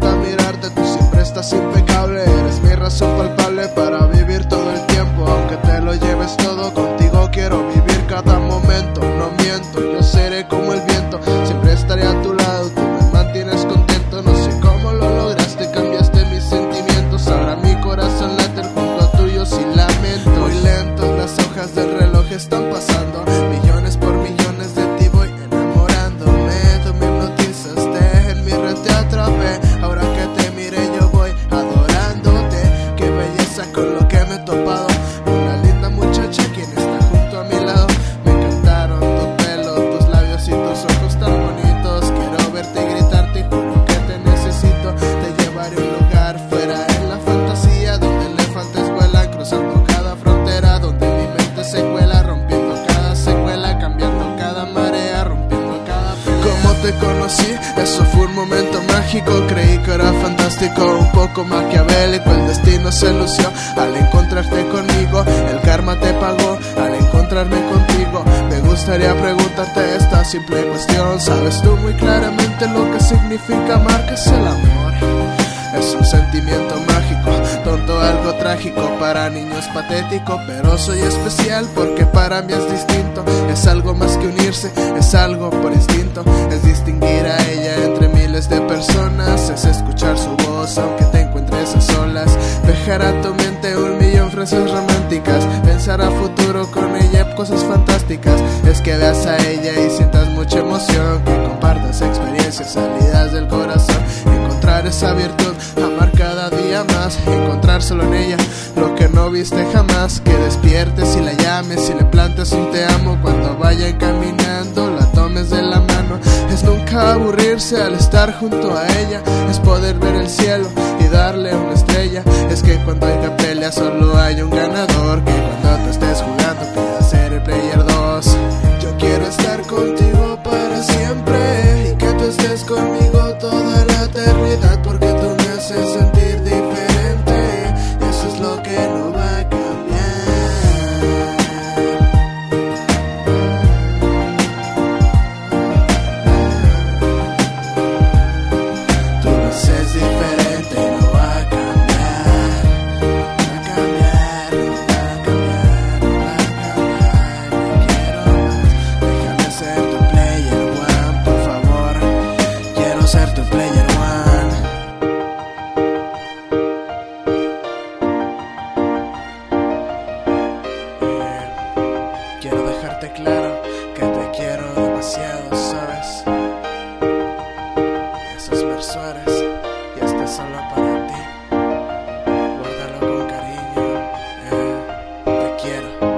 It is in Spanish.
mirarte, tú siempre estás impecable. Eres mi razón para el topado. Conocí, eso fue un momento mágico. Creí que era fantástico, un poco maquiavélico. El destino se lució al encontrarte conmigo. El karma te pagó al encontrarme contigo. Me gustaría preguntarte esta simple cuestión. Sabes tú muy claramente lo que significa es el amor. Para niños patético, pero soy especial porque para mí es distinto. Es algo más que unirse, es algo por instinto, es distinguir a ella entre miles de personas, es escuchar su voz aunque te encuentres a solas, dejar a tu mente un millón frases románticas, pensar a futuro con ella cosas fantásticas, es que veas a ella y sientas mucha emoción, que compartas experiencias salidas del corazón, esa virtud, amar cada día más, encontrar solo en ella lo que no viste jamás, que despiertes y la llames y le plantes un te amo cuando vayan caminando, la tomes de la mano, es nunca aburrirse al estar junto a ella, es poder ver el cielo y darle una estrella, es que cuando haya pelea solo hay un ganador, que cuando te estés jugando pidas ser el player 2, yo quiero estar contigo para siempre y que tú estés conmigo claro que te quiero demasiado, ¿sabes? Esos versores y este solo para ti. Guárdalo con cariño, eh, te quiero.